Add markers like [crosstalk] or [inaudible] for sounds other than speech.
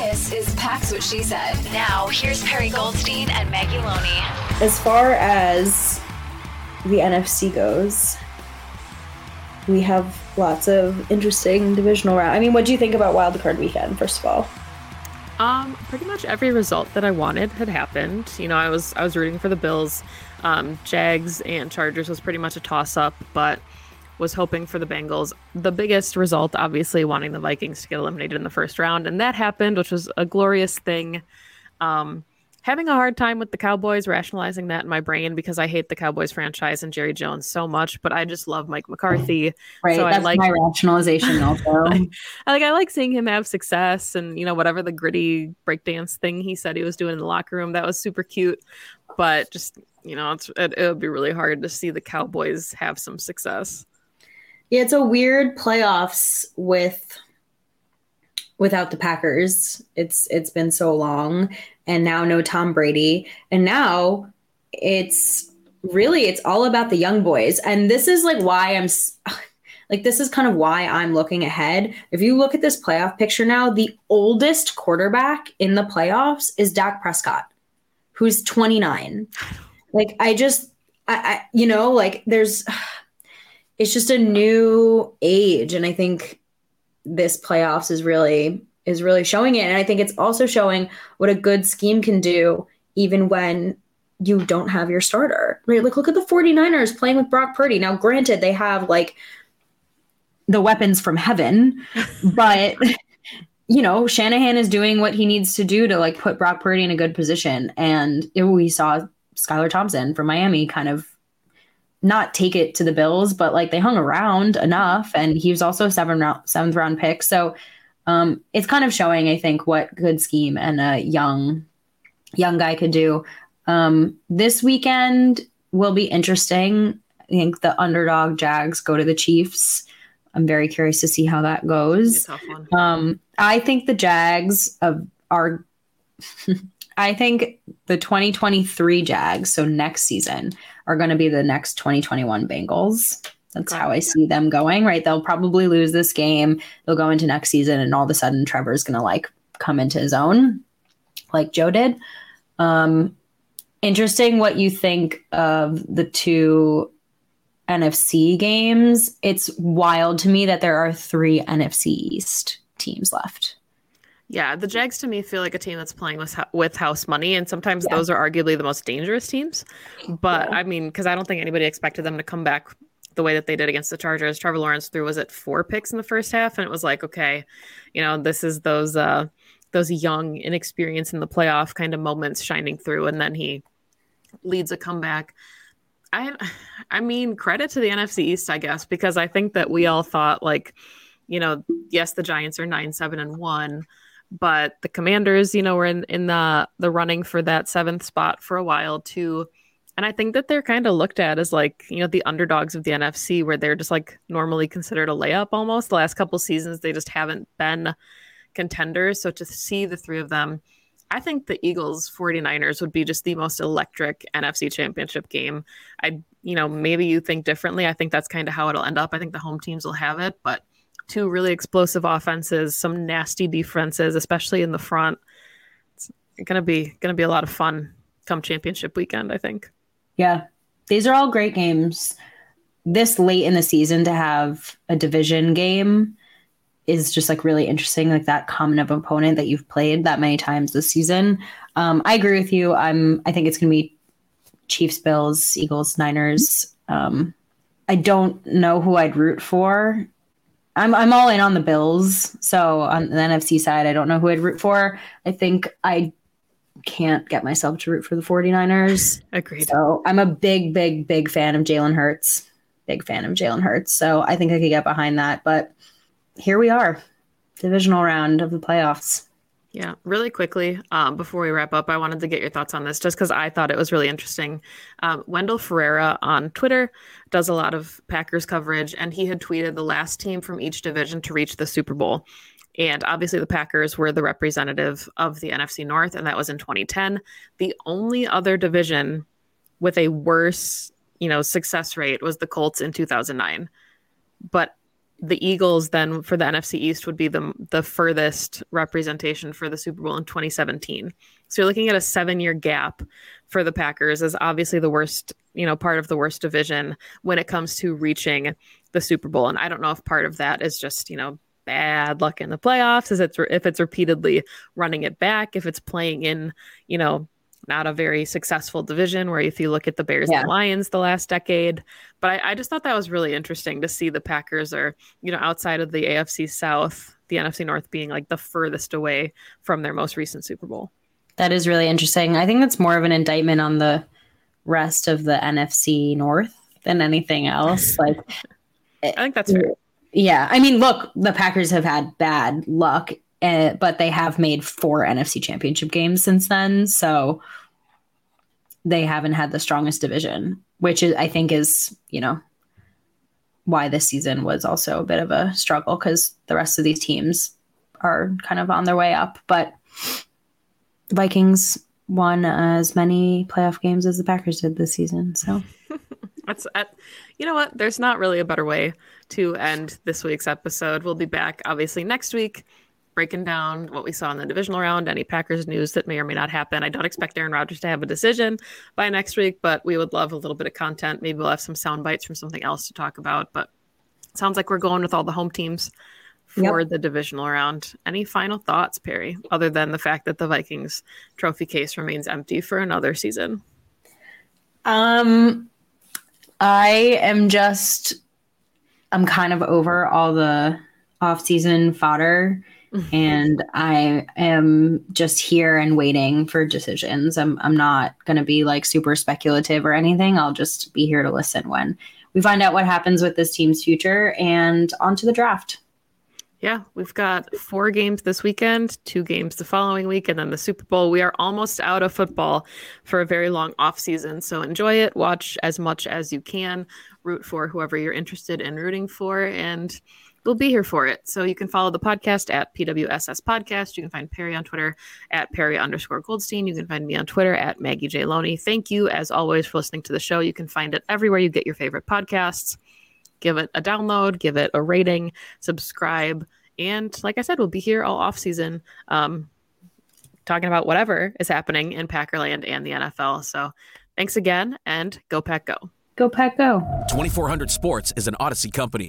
This is Pack What She Said. Now, here's Perri Goldstein and Maggie Loney. As far as the NFC goes, we have lots of interesting divisional round. I mean, what do you think about Wild Card Weekend? First of all, um, pretty much every result that I wanted had happened. You know, I was I was rooting for the Bills. Um, Jags and Chargers was pretty much a toss up, but was hoping for the Bengals. The biggest result, obviously, wanting the Vikings to get eliminated in the first round, and that happened, which was a glorious thing. Um, having a hard time with the Cowboys, rationalizing that in my brain because I hate the Cowboys franchise and Jerry Jones so much, but I just love Mike McCarthy. Right, so that's I like my rationalization [laughs] also. I, I, like I like seeing him have success and you know whatever the gritty breakdance thing he said he was doing in the locker room that was super cute, but just you know it's it, it would be really hard to see the Cowboys have some success. Yeah, it's a weird playoffs with without the Packers. It's it's been so long and now no Tom Brady. And now it's really it's all about the young boys. And this is like why I'm [sighs] like this is kind of why I'm looking ahead. If you look at this playoff picture now, the oldest quarterback in the playoffs is Dak Prescott, who's 29. Like I just I, I you know, like there's [sighs] it's just a new age. And I think this playoffs is really is really showing it. And i think it's also showing what a good scheme can do even when you don't have your starter right? Like look at the 49ers playing with brock purdy. Now granted they have like the weapons from heaven [laughs] but you know shanahan is doing what he needs to do to like put brock purdy in a good position. And it, we saw skylar thompson from miami kind of not take it to the Bills, but like they hung around enough, and he was also a seven round, seventh round pick. So um, it's kind of showing, I think, what good scheme and a young young guy could do. Um, this weekend will be interesting. I think the underdog Jags go to the Chiefs. I'm very curious to see how that goes. Um, I think the Jags of are. [laughs] I think the 2023 Jags, so next season, are going to be the next 2021 Bengals. That's how I see them going, right? They'll probably lose this game. They'll go into next season, and all of a sudden, Trevor's going to like come into his own, like Joe did. Um, interesting what you think of the two NFC games. It's wild to me that there are three NFC East teams left. Yeah, the Jags to me feel like a team that's playing with with house money, and sometimes yeah. those are arguably the most dangerous teams. But yeah. I mean, because I don't think anybody expected them to come back the way that they did against the Chargers. Trevor Lawrence threw was it four picks in the first half, and it was like, okay, you know, this is those uh those young, inexperienced in the playoff kind of moments shining through, and then he leads a comeback. I I mean, credit to the NFC East, I guess, because I think that we all thought like, you know, yes, the Giants are nine, seven, and one but the commanders you know were in in the the running for that seventh spot for a while too. And i think that they're kind of looked at as like you know the underdogs of the nfc where they're just like normally considered a layup almost. The last couple seasons they just haven't been contenders. So to see the three of them i think the eagles 49ers would be just the most electric nfc championship game. I you know maybe you think differently. I think that's kind of how it'll end up. I think the home teams will have it but two really explosive offenses, some nasty defenses, especially in the front. It's gonna be gonna be a lot of fun come championship weekend, I think. Yeah. These are all great games. This late in the season to have a division game is just like really interesting, like that common of opponent that you've played that many times this season. Um, I agree with you. I'm I think it's gonna be Chiefs, Bills, Eagles, Niners. Um, I don't know who I'd root for I'm I'm all in on the Bills. So on the NFC side, I don't know who I'd root for. I think I can't get myself to root for the 49ers. [laughs] Agreed. So I'm a big, big, big fan of Jalen Hurts. Big fan of Jalen Hurts. So I think I could get behind that. But here we are, divisional round of the playoffs. Yeah, really quickly um, before we wrap up, I wanted to get your thoughts on this just because I thought it was really interesting. Um, Wendell Ferreira on Twitter does a lot of Packers coverage, and he had tweeted the last team from each division to reach the Super Bowl. And obviously, the Packers were the representative of the NFC North, and that was in 2010. The only other division with a worse, you know, success rate was the Colts in 2009. But the Eagles then for the NFC East would be the the furthest representation for the Super Bowl in 2017. So you're looking at a 7-year gap for the Packers as obviously the worst, you know, part of the worst division when it comes to reaching the Super Bowl. And I don't know if part of that is just, you know, bad luck in the playoffs, is it's if it's repeatedly running it back, if it's playing in, you know, not a very successful division where if you look at the Bears yeah. and the Lions the last decade. But I, I, just thought that was really interesting to see the Packers are, you know, outside of the AFC South, the NFC North being like the furthest away from their most recent Super Bowl. That is really interesting. I think that's more of an indictment on the rest of the NFC North than anything else. [laughs] Like I think that's eh, fair. Yeah. I mean, look, the Packers have had bad luck, uh, but they have made four NFC championship games since then. So they haven't had the strongest division, which is, I think is, you know, why this season was also a bit of a struggle because the rest of these teams are kind of on their way up. But Vikings won as many playoff games as the Packers did this season. So [laughs] that's at, you know what? There's not really a better way to end this week's episode. We'll be back obviously next week breaking down what we saw in the divisional round, any Packers news that may or may not happen. I don't expect Aaron Rodgers to have a decision by next week, but we would love a little bit of content. Maybe we'll have some sound bites from something else to talk about. But sounds like we're going with all the home teams for yep. the divisional round. Any final thoughts, Perri, other than the fact that the Vikings trophy case remains empty for another season? Um, I am just, I'm kind of over all the off-season fodder [laughs] and I am just here and waiting for decisions. I'm I'm not going to be like super speculative or anything. I'll just be here to listen when we find out what happens with this team's future and on to the draft. Yeah, we've got four games this weekend, two games the following week, and then the Super Bowl. We are almost out of football for a very long off season. So enjoy it, watch as much as you can, root for whoever you're interested in rooting for, and we'll be here for it. So you can follow the podcast at PWSS Podcast. You can find Perri on Twitter at Perri underscore Goldstein. You can find me on Twitter at Maggie J. Loney. Thank you, as always, for listening to the show. You can find it everywhere you get your favorite podcasts. Give it a download, give it a rating, subscribe. And like I said, we'll be here all off season um, talking about whatever is happening in Packerland and the NFL. So thanks again and go Pack Go. Go Pack Go. 2400 Sports is an Audacy company.